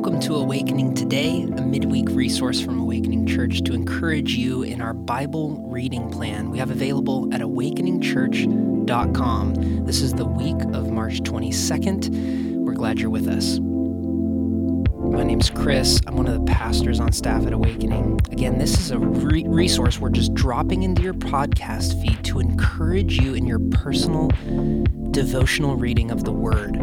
Welcome to Awakening Today, a midweek resource from Awakening Church to encourage you in our Bible reading plan we have available at awakeningchurch.com. This is the week of March 22nd. We're glad you're with us. My name's Chris. I'm one of the pastors on staff at Awakening. Again, this is a re- resource we're just dropping into your podcast feed to encourage you in your personal devotional reading of the Word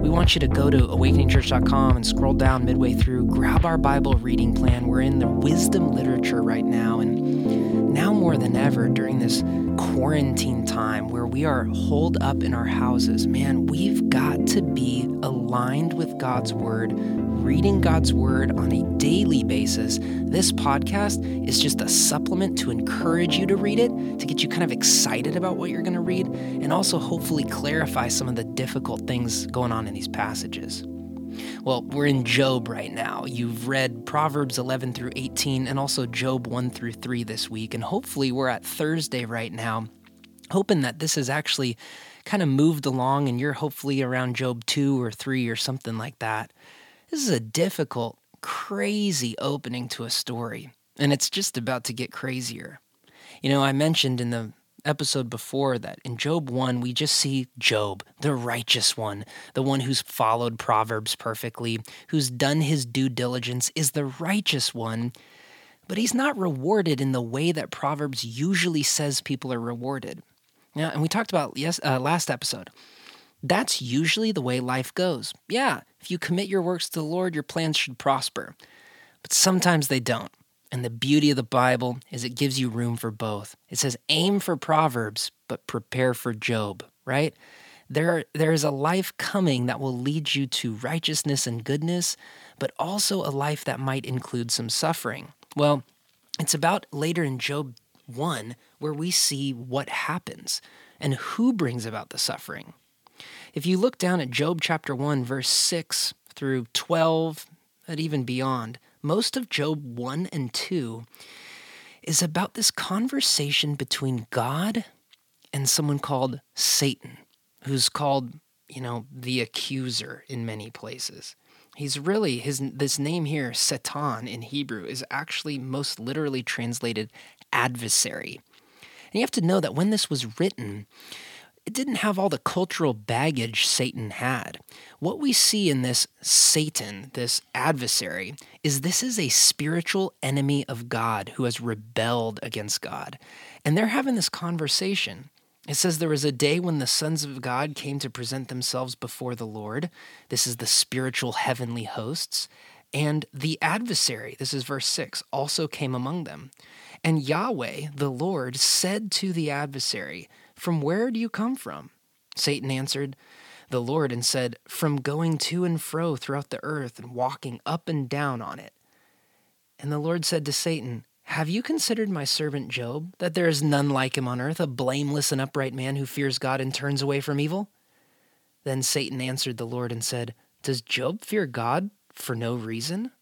we want you to go to awakeningchurch.com and scroll down midway through, grab our Bible reading plan. We're in the wisdom literature right now, and now more than ever during this quarantine time where we are holed up in our houses, man, we've got to be aligned with God's Word, reading God's Word on a daily basis. This podcast is just a supplement to encourage you to read it, to get you kind of excited about what you're going to read, and also hopefully clarify some of the difficult things going on in these passages. Well, we're in Job right now. You've read Proverbs 11 through 18 and also Job 1 through 3 this week. And hopefully, we're at Thursday right now, hoping that this is actually kind of moved along and you're hopefully around Job 2 or 3 or something like that. This is a difficult, crazy opening to a story, and it's just about to get crazier. You know, I mentioned in the episode before that in Job 1, we just see Job, the righteous one, the one who's followed Proverbs perfectly, who's done his due diligence, is the righteous one, but he's not rewarded in the way that Proverbs usually says people are rewarded. Yeah, and we talked about yes uh, last episode. That's usually the way life goes. Yeah, if you commit your works to the Lord, your plans should prosper. But sometimes they don't. And the beauty of the Bible is it gives you room for both. It says, aim for Proverbs, but prepare for Job, right? There, there is a life coming that will lead you to righteousness and goodness, but also a life that might include some suffering. Well, it's about later in Job 1 where we see what happens and who brings about the suffering. If you look down at Job chapter 1, verse 6 through 12, and even beyond, most of Job 1 and 2 is about this conversation between God and someone called Satan, who's called, you know, the accuser in many places. He's really his this name here, Satan in Hebrew, is actually most literally translated adversary. And you have to know that when this was written, it didn't have all the cultural baggage Satan had. What we see in this Satan, this adversary, is this is a spiritual enemy of God who has rebelled against God. And they're having this conversation. It says there was a day when the sons of God came to present themselves before the Lord. This is the spiritual heavenly hosts. And the adversary, this is verse 6, also came among them. And Yahweh, the Lord, said to the adversary, from where do you come from? Satan answered the Lord and said, From going to and fro throughout the earth and walking up and down on it. And the Lord said to Satan, Have you considered my servant Job, that there is none like him on earth, a blameless and upright man who fears God and turns away from evil? Then Satan answered the Lord and said, Does Job fear God for no reason?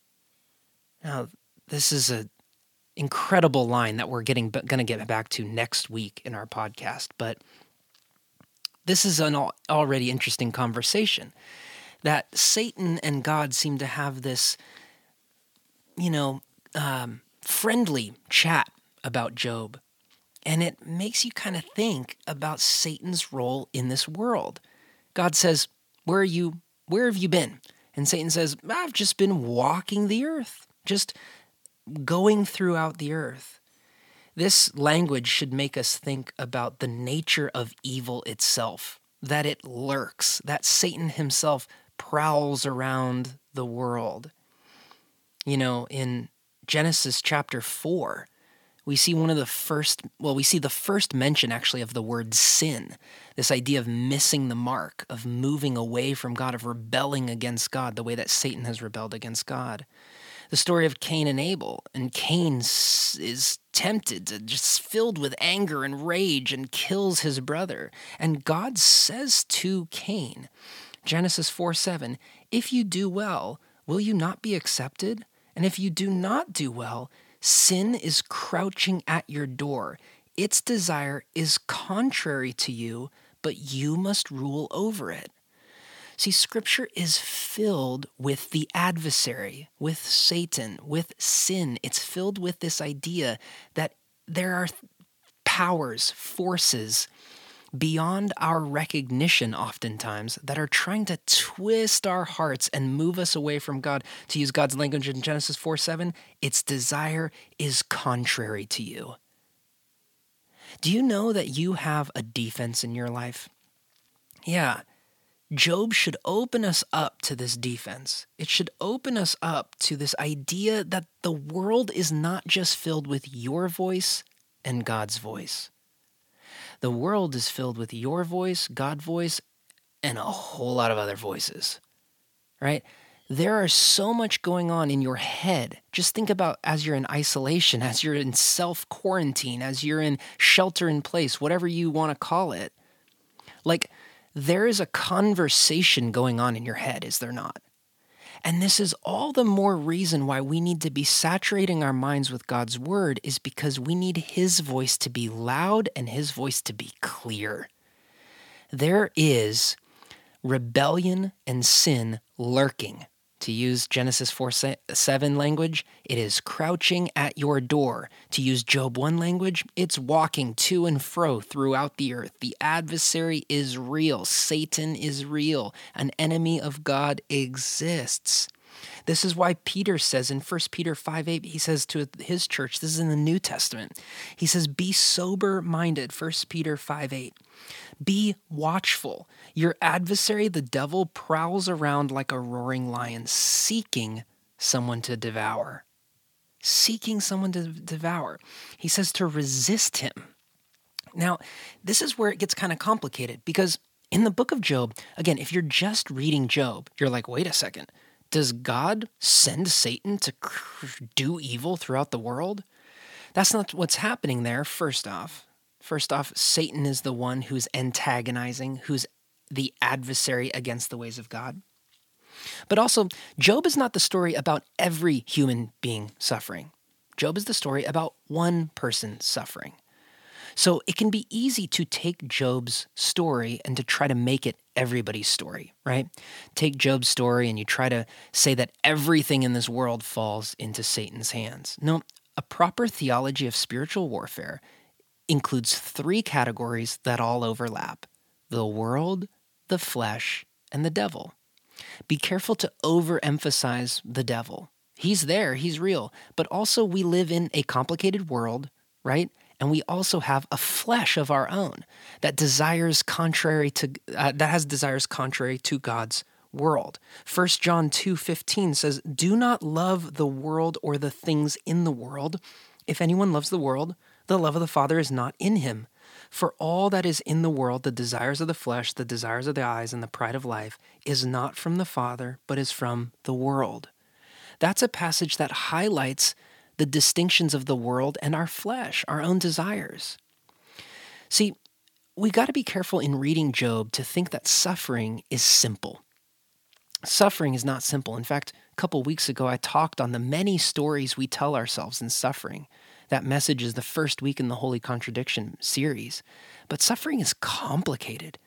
Now, this is a incredible line that we're getting going to get back to next week in our podcast. But this is an already interesting conversation that Satan and God seem to have this, you know, um, friendly chat about Job. And it makes you kind of think about Satan's role in this world. God says, Where are you? Where have you been? And Satan says, I've just been walking the earth, just going throughout the earth. This language should make us think about the nature of evil itself, that it lurks, that Satan himself prowls around the world. You know, in Genesis chapter 4, we see one of the first, well, we see the first mention actually of the word sin, this idea of missing the mark, of moving away from God, of rebelling against God, the way that Satan has rebelled against God the story of Cain and Abel. And Cain is tempted, to, just filled with anger and rage, and kills his brother. And God says to Cain, Genesis 4 7, If you do well, will you not be accepted? And if you do not do well, sin is crouching at your door. Its desire is contrary to you, but you must rule over it. See, scripture is filled with the adversary, with Satan, with sin. It's filled with this idea that there are powers, forces beyond our recognition, oftentimes, that are trying to twist our hearts and move us away from God. To use God's language in Genesis 4 7, its desire is contrary to you. Do you know that you have a defense in your life? Yeah. Job should open us up to this defense. It should open us up to this idea that the world is not just filled with your voice and God's voice. The world is filled with your voice, God's voice, and a whole lot of other voices, right? There are so much going on in your head. Just think about as you're in isolation, as you're in self quarantine, as you're in shelter in place, whatever you want to call it. Like, there is a conversation going on in your head, is there not? And this is all the more reason why we need to be saturating our minds with God's word, is because we need His voice to be loud and His voice to be clear. There is rebellion and sin lurking to use Genesis 4 7 language, it is crouching at your door. To use Job 1 language, it's walking to and fro throughout the earth. The adversary is real, Satan is real, an enemy of God exists. This is why Peter says in 1 Peter 5 8, he says to his church, this is in the New Testament, he says, Be sober minded, 1 Peter 5 8. Be watchful. Your adversary, the devil, prowls around like a roaring lion, seeking someone to devour. Seeking someone to devour. He says to resist him. Now, this is where it gets kind of complicated because in the book of Job, again, if you're just reading Job, you're like, wait a second, does God send Satan to do evil throughout the world? That's not what's happening there, first off. First off, Satan is the one who's antagonizing, who's the adversary against the ways of God. But also, Job is not the story about every human being suffering. Job is the story about one person suffering. So it can be easy to take Job's story and to try to make it everybody's story, right? Take Job's story and you try to say that everything in this world falls into Satan's hands. No, a proper theology of spiritual warfare includes three categories that all overlap the world, the flesh, and the devil. Be careful to overemphasize the devil. He's there, he's real, but also we live in a complicated world, right? And we also have a flesh of our own that desires contrary to uh, that has desires contrary to God's world. 1 John 2:15 says, "Do not love the world or the things in the world. If anyone loves the world, the love of the Father is not in him. For all that is in the world, the desires of the flesh, the desires of the eyes, and the pride of life, is not from the Father, but is from the world. That's a passage that highlights the distinctions of the world and our flesh, our own desires. See, we got to be careful in reading Job to think that suffering is simple. Suffering is not simple. In fact, a couple weeks ago, I talked on the many stories we tell ourselves in suffering. That message is the first week in the Holy Contradiction series. But suffering is complicated.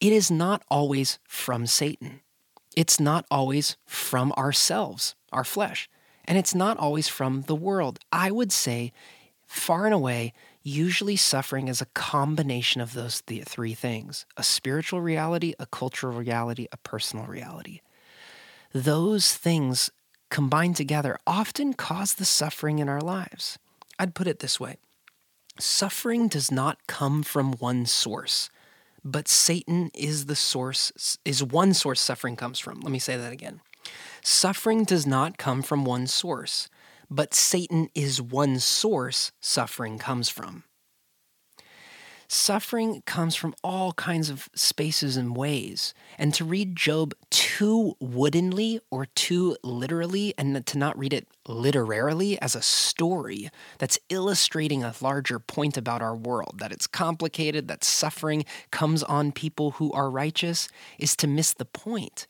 It is not always from Satan, it's not always from ourselves, our flesh, and it's not always from the world. I would say, far and away, usually suffering is a combination of those th- three things a spiritual reality, a cultural reality, a personal reality. Those things combined together often cause the suffering in our lives. I'd put it this way suffering does not come from one source, but Satan is the source, is one source suffering comes from. Let me say that again. Suffering does not come from one source, but Satan is one source suffering comes from. Suffering comes from all kinds of spaces and ways. And to read Job too woodenly or too literally, and to not read it literarily as a story that's illustrating a larger point about our world, that it's complicated, that suffering comes on people who are righteous, is to miss the point.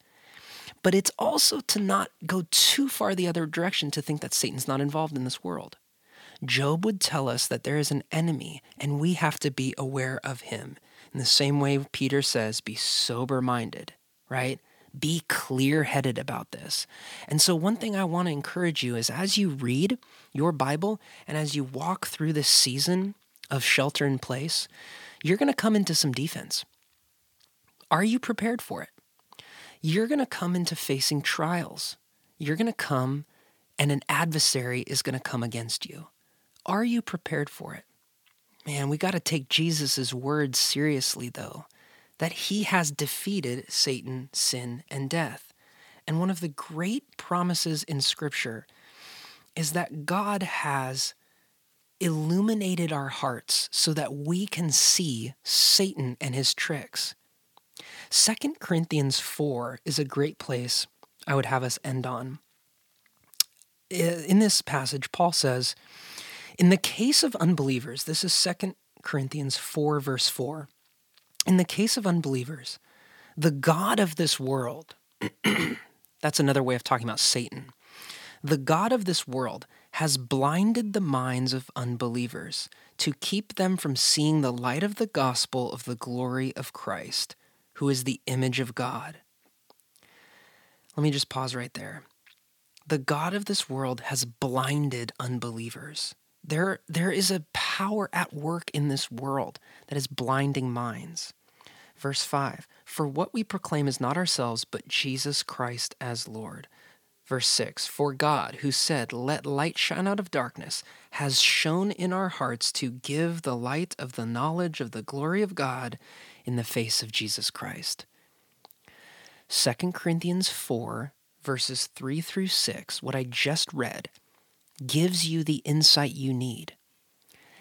But it's also to not go too far the other direction to think that Satan's not involved in this world. Job would tell us that there is an enemy and we have to be aware of him. In the same way Peter says, be sober minded, right? Be clear headed about this. And so, one thing I want to encourage you is as you read your Bible and as you walk through this season of shelter in place, you're going to come into some defense. Are you prepared for it? You're going to come into facing trials. You're going to come and an adversary is going to come against you. Are you prepared for it? Man, we got to take Jesus' words seriously, though, that he has defeated Satan, sin, and death. And one of the great promises in Scripture is that God has illuminated our hearts so that we can see Satan and his tricks. 2 Corinthians 4 is a great place I would have us end on. In this passage, Paul says, in the case of unbelievers, this is 2 Corinthians 4, verse 4. In the case of unbelievers, the God of this world, that's another way of talking about Satan, the God of this world has blinded the minds of unbelievers to keep them from seeing the light of the gospel of the glory of Christ, who is the image of God. Let me just pause right there. The God of this world has blinded unbelievers. There, there is a power at work in this world that is blinding minds. Verse 5 For what we proclaim is not ourselves, but Jesus Christ as Lord. Verse 6 For God, who said, Let light shine out of darkness, has shone in our hearts to give the light of the knowledge of the glory of God in the face of Jesus Christ. 2 Corinthians 4, verses 3 through 6, what I just read, gives you the insight you need.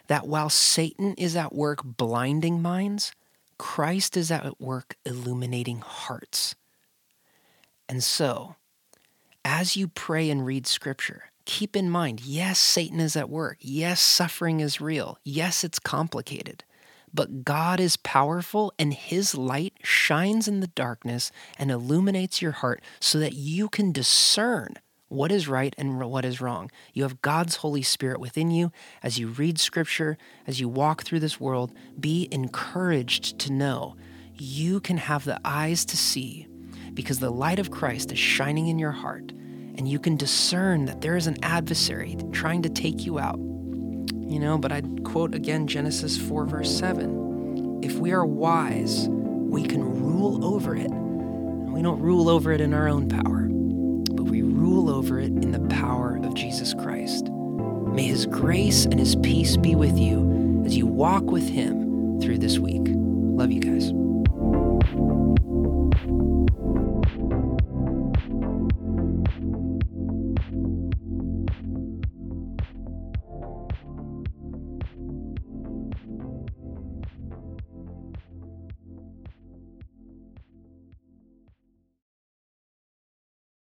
That while Satan is at work blinding minds, Christ is at work illuminating hearts. And so, as you pray and read scripture, keep in mind yes, Satan is at work. Yes, suffering is real. Yes, it's complicated. But God is powerful, and His light shines in the darkness and illuminates your heart so that you can discern what is right and what is wrong. You have God's Holy Spirit within you as you read Scripture, as you walk through this world. Be encouraged to know you can have the eyes to see because the light of Christ is shining in your heart, and you can discern that there is an adversary trying to take you out. You know, but I'd quote again Genesis 4, verse 7. If we are wise, we can rule over it. And we don't rule over it in our own power, but we rule over it in the power of Jesus Christ. May his grace and his peace be with you as you walk with him through this week. Love you guys.